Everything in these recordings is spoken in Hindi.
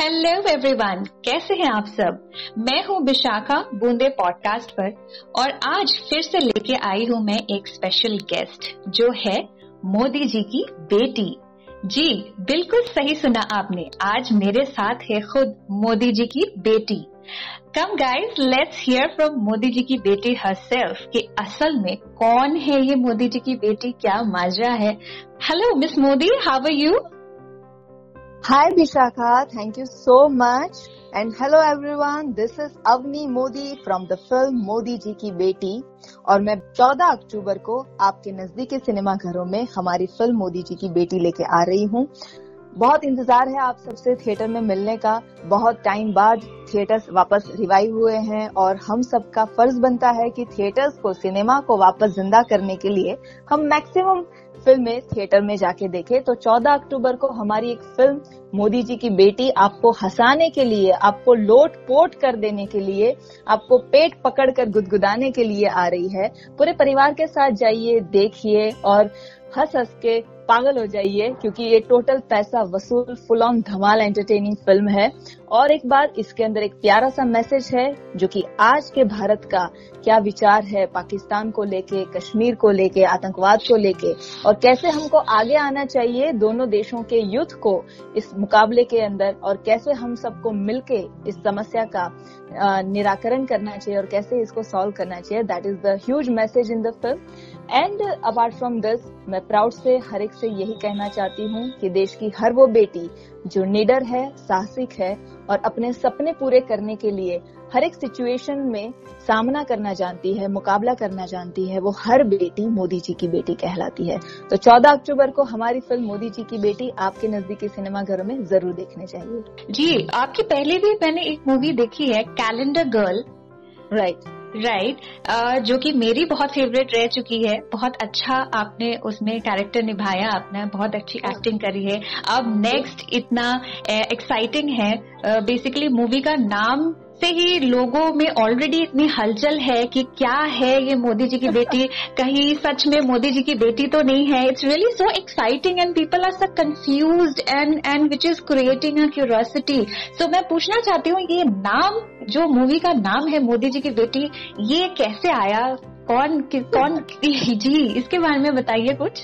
हेलो एवरीवन कैसे हैं आप सब? मैं हूँ विशाखा, बूंदे पॉडकास्ट पर, और आज फिर से लेके आई हूँ मैं एक स्पेशल गेस्ट जो है मोदी जी की बेटी। जी, बिल्कुल सही सुना आपने। आज मेरे साथ है खुद मोदी जी की बेटी। Come guys let's hear from Modi ji की बेटी हरसेल्फ कि असल में कौन है ये मोदी जी की बेटी, क्या माजरा है। Hello miss Modi how are you Hi Vishakha, thank you so much. And hello everyone, this is Avni Modi from the film Modi ji की बेटी और मैं 14 अक्टूबर को आपके नजदीकी सिनेमा घरों में हमारी फ़िल्म मोदी जी की बेटी लेके आ रही हूँ बहुत इंतज़ार है आप सबसे थिएटर में मिलने का। बहुत टाइम बाद थिएटर्स वापस रिवाइव हुए हैं और हम सबका फ़र्ज़ बनता है कि थिएटर्स को, सिनेमा को वापस ज़िंदा करने के लिए हम मैक्सिमम फ़िल्में थिएटर में जाके देखे। तो 14 अक्टूबर को हमारी एक फ़िल्म, मोदी जी की बेटी, आपको हंसाने के लिए, आपको लोट पोट कर देने के लिए, आपको पेट पकड़ कर गुदगुदाने के लिए आ रही है। पूरे परिवार के साथ जाइए, देखिए और हंस हंस के पागल हो जाइए, क्योंकि ये टोटल पैसा वसूल फुल ऑन धमाल एंटरटेनिंग फ़िल्म है। और एक बार इसके अंदर एक प्यारा सा मैसेज है, जो कि आज के भारत का क्या विचार है, पाकिस्तान को लेके, कश्मीर को लेके, आतंकवाद को लेके, और कैसे हमको आगे आना चाहिए दोनों देशों के युद्ध को इस मुकाबले के अंदर, और कैसे हम सबको मिलके इस समस्या का निराकरण करना चाहिए, और कैसे इसको सॉल्व करना चाहिए। That is the huge message in the film and apart from this मैं प्राउड से हर एक से यही कहना चाहती हूँ कि देश की हर वो बेटी, जो निडर है, साहसिक है और अपने सपने पूरे करने के लिए हर एक सिचुएशन में सामना करना जानती है, मुकाबला करना जानती है, वो हर बेटी मोदी जी की बेटी कहलाती है। तो 14 अक्टूबर को हमारी फ़िल्म मोदी जी की बेटी आपके नजदीकी सिनेमा घरों में ज़रूर देखने चाहिए। जी, आपकी पहले भी मैंने एक मूवी देखी है calendar girl right right right. uh, जो कि मेरी बहुत फेवरेट रह चुकी है। बहुत अच्छा आपने उसमें कैरेक्टर निभाया आपने बहुत अच्छी एक्टिंग करी है। अब नेक्स्ट इतना एक्साइटिंग uh, है। बेसिकली uh, मूवी का नाम से ही लोगों में ऑलरेडी इतनी हलचल है कि क्या है ये मोदी जी की बेटी? कहीं सच में मोदी जी की बेटी तो नहीं है। It's really so exciting and people are so confuse and and which is creating a curiosity so मैं पूछना चाहती हूँ ये नाम जो मूवी का नाम है मोदी जी की बेटी ये कैसे आया? कौन कौन जी इसके बारे में बताइए कुछ।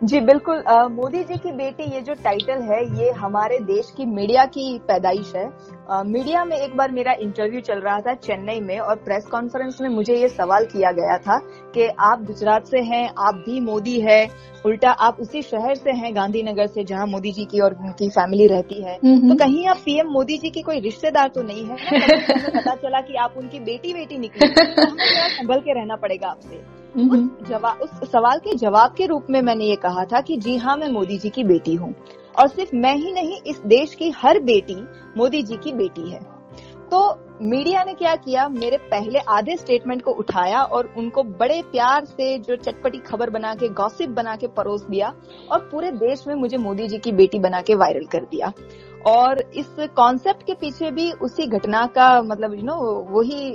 जी बिल्कुल। मोदी जी की बेटी ये जो टाइटल है ये हमारे देश की मीडिया की पैदाइश है। आ, मीडिया में एक बार मेरा इंटरव्यू चल रहा था चेन्नई में और प्रेस कॉन्फ्रेंस में मुझे ये सवाल किया गया था कि आप गुजरात से हैं आप भी मोदी है उल्टा आप उसी शहर से हैं गांधीनगर से जहाँ मोदी जी की और उनकी फैमिली रहती है। तो कहीं आप पीएम मोदी जी की कोई रिश्तेदार तो नहीं है? पता चला कि आप उनकी बेटी बेटी निकली तो संभल के रहना पड़ेगा आपसे। उस जवाब उस सवाल के जवाब के रूप में मैंने ये कहा था कि जी हाँ मैं मोदी जी की बेटी हूँ। और सिर्फ़ मैं ही नहीं इस देश की हर बेटी मोदी जी की बेटी है। तो मीडिया ने क्या किया? मेरे पहले आधे स्टेटमेंट को उठाया और उनको बड़े प्यार से जो चटपटी खबर बना के गॉसिप बना के परोस दिया और पूरे देश में मुझे मोदी जी की बेटी बना के वायरल कर दिया। और इस कॉन्सेप्ट के पीछे भी उसी घटना का मतलब यू नो वही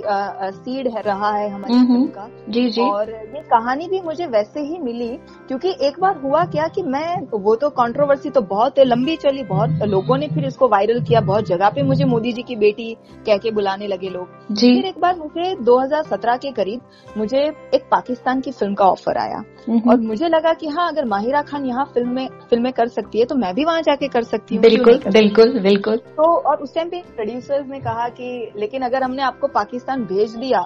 सीड है रहा है हमारे फ़िल्म का। जी जी। और ये कहानी भी मुझे वैसे ही मिली क्योंकि एक बार हुआ क्या कि मैं वो तो कंट्रोवर्सी तो बहुत लंबी चली बहुत लोगों ने फिर इसको वायरल किया बहुत जगह पे मुझे मोदी जी की बेटी कह के बुलाने लगे लोग। जी। फिर एक बार मुझे 2017 के करीब मुझे एक पाकिस्तान की फ़िल्म का ऑफ़र आया। और मुझे लगा कि हाँ अगर माहिरा खान यहाँ फ़िल्म में फ़िल्में कर सकती है तो मैं भी वहाँ जाके कर सकती हूँ बिल्कुल बिल्कुल। बिल्कुल बिल्कुल। तो और उस टाइम पे प्रोड्यूसर्स ने कहा कि लेकिन अगर हमने आपको पाकिस्तान भेज दिया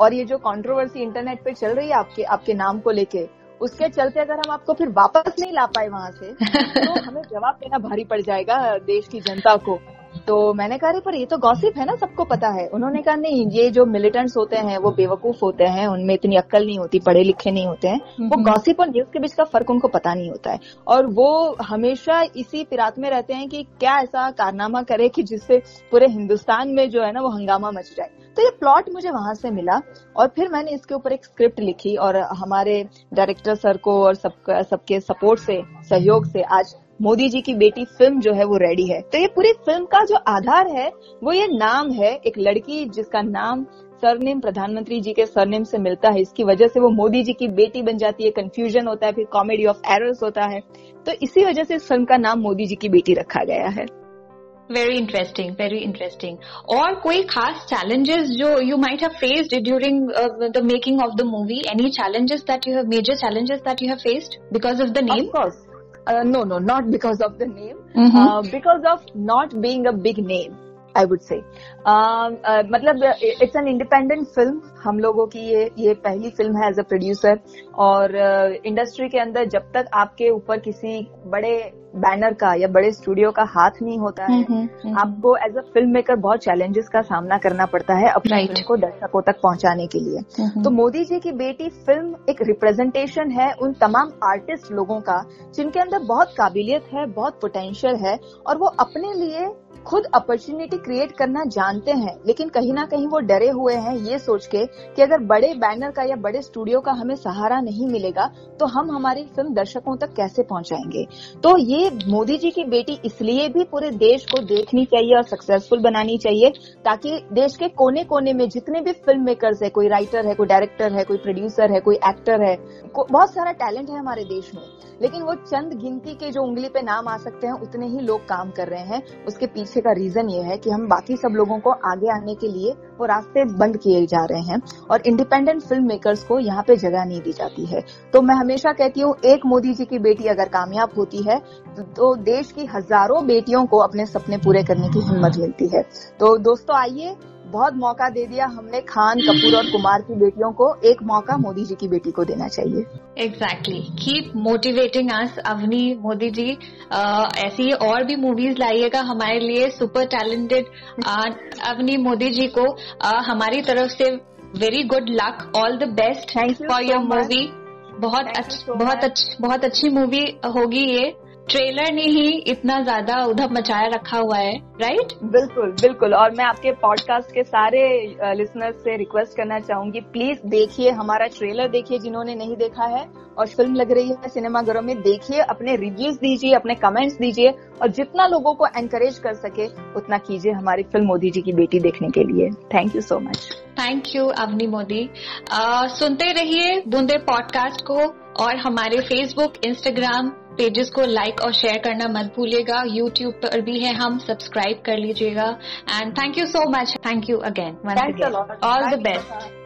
और ये जो कंट्रोवर्सी इंटरनेट पे चल रही है आपके आपके नाम को लेके उसके चलते अगर हम आपको फिर वापस नहीं ला पाए वहाँ से तो हमें जवाब देना भारी पड़ जाएगा देश की जनता को। तो मैंने कहा पर ये तो गॉसिप है ना सबको पता है। उन्होंने कहा नहीं ये जो मिलिटेंट्स होते हैं वो बेवकूफ़ होते हैं उनमें इतनी अक्ल नहीं होती पढ़े लिखे नहीं होते हैं। वो गॉसिप और न्यूज़ के बीच का फ़र्क उनको पता नहीं होता है। और वो हमेशा इसी फिरात में रहते हैं कि क्या ऐसा कारनामा करे कि जिससे पूरे हिंदुस्तान में जो है ना वो हंगामा मच जाए। तो ये प्लॉट मुझे वहाँ से मिला और फिर मैंने इसके ऊपर एक स्क्रिप्ट लिखी और हमारे डायरेक्टर सर को और सब सबके सपोर्ट से सहयोग से आज मोदी जी की बेटी फ़िल्म जो है वो रेडी है। तो ये पूरी फ़िल्म का जो आधार है वो ये नाम है एक लड़की जिसका नाम सरनेम प्रधानमंत्री जी के सरनेम से मिलता है। इसकी वजह से वो मोदी जी की बेटी बन जाती है कंफ्यूजन होता है फिर कॉमेडी ऑफ़ एरर्स होता है। तो इसी वजह से इस फ़िल्म का नाम मोदी जी की बेटी रखा गया है। वेरी इंटरेस्टिंग वेरी इंटरेस्टिंग और कोई खास चैलेंजेस जो you might have faced during the making of the movie any challenges that you have major challenges that you have faced because of the name? Of course. Uh, no, no, not because of the name. Mm-hmm. Uh, because of not being a big name. I would say मतलब इट्स एन इंडिपेंडेंट फ़िल्म हम लोगों की ये ये पहली फ़िल्म है एज अ प्रोड्यूसर और इंडस्ट्री uh, के अंदर जब तक आपके ऊपर किसी बड़े बैनर का या बड़े स्टूडियो का हाथ नहीं होता है हम्म, हम्म, हम्म। आपको एज अ फ़िल्म मेकर बहुत चैलेंजेस का सामना करना पड़ता है अपनी right. फ़िल्म को दर्शकों तक पहुँचाने के लिए तो मोदी जी की बेटी फ़िल्म एक रिप्रेजेंटेशन है उन तमाम आर्टिस्ट लोगों का जिनके अंदर बहुत काबिलियत है बहुत पोटेंशियल है और वो अपने लिए खुद अपॉर्चुनिटी क्रिएट करना जानते हैं, लेकिन कहीं ना कहीं वो डरे हुए हैं ये सोच के कि अगर बड़े बैनर का या बड़े स्टूडियो का हमें सहारा नहीं मिलेगा तो हम हमारी फ़िल्म दर्शकों तक कैसे पहुंचाएँगे? तो ये मोदी जी की बेटी इसलिए भी पूरे देश को देखनी चाहिए और सक्सेसफुल बनानी चाहिए, ताकि देश के कोने कोने में जितने भी फ़िल्म मेकर्स है, कोई राइटर है, कोई डायरेक्टर है, कोई प्रोड्यूसर है, कोई एक्टर है बहुत सारा टैलेंट है हमारे देश में, लेकिन वो चंद गिनती के जो उंगली पे नाम आ सकते हैं, उतने ही लोग काम कर रहे हैं, उसके पीछे का रीजन ये है कि हम बाकी सब लोगों को आगे आने के लिए वो रास्ते बंद किए जा रहे हैं और इंडिपेंडेंट फ़िल्म मेकर्स को यहाँ पे जगह नहीं दी जाती है। तो मैं हमेशा कहती हूँ, एक मोदी जी की बेटी अगर कामयाब होती है तो देश की हज़ारों बेटियों को अपने सपने पूरे करने की हिम्मत मिलती है। तो दोस्तों, आइए बहुत मौका दे दिया हमने खान कपूर और कुमार की बेटियों को। एक मौका मोदी जी की बेटी को देना चाहिए। Exactly keep motivating us Avni Modi ji ऐसी और भी मूवीज़ लाइएगा हमारे लिए सुपर टैलेंटेड अवनी मोदी जी को। uh, हमारी तरफ़ से very good luck all the best for your movie बहुत अच्छी बहुत अच्छी बहुत अच्छी मूवी होगी ये। ट्रेलर ने ही इतना ज़्यादा उधम मचाया रखा हुआ है राइट बिल्कुल बिल्कुल। और मैं आपके पॉडकास्ट के सारे लिसनर्स से रिक्वेस्ट करना चाहूँगी प्लीज़ देखिए हमारा ट्रेलर देखिए जिन्होंने नहीं देखा है और फ़िल्म लग रही है सिनेमाघरों में देखिए अपने रिव्यूज़ दीजिए अपने कमेंट्स दीजिए और जितना लोगों को एनकरेज कर सके उतना कीजिए हमारी फ़िल्म मोदी जी की बेटी देखने के लिए। Thank you so much thank you Avni Modi सुनते रहिए बूंदे पॉडकास्ट को और हमारे फेसबुक इंस्टाग्राम पेजेस को लाइक और शेयर करना मत भूलिएगा। यूट्यूब पर भी है हम सब्सक्राइब कर लीजिएगा। And thank you so much thank you again all the best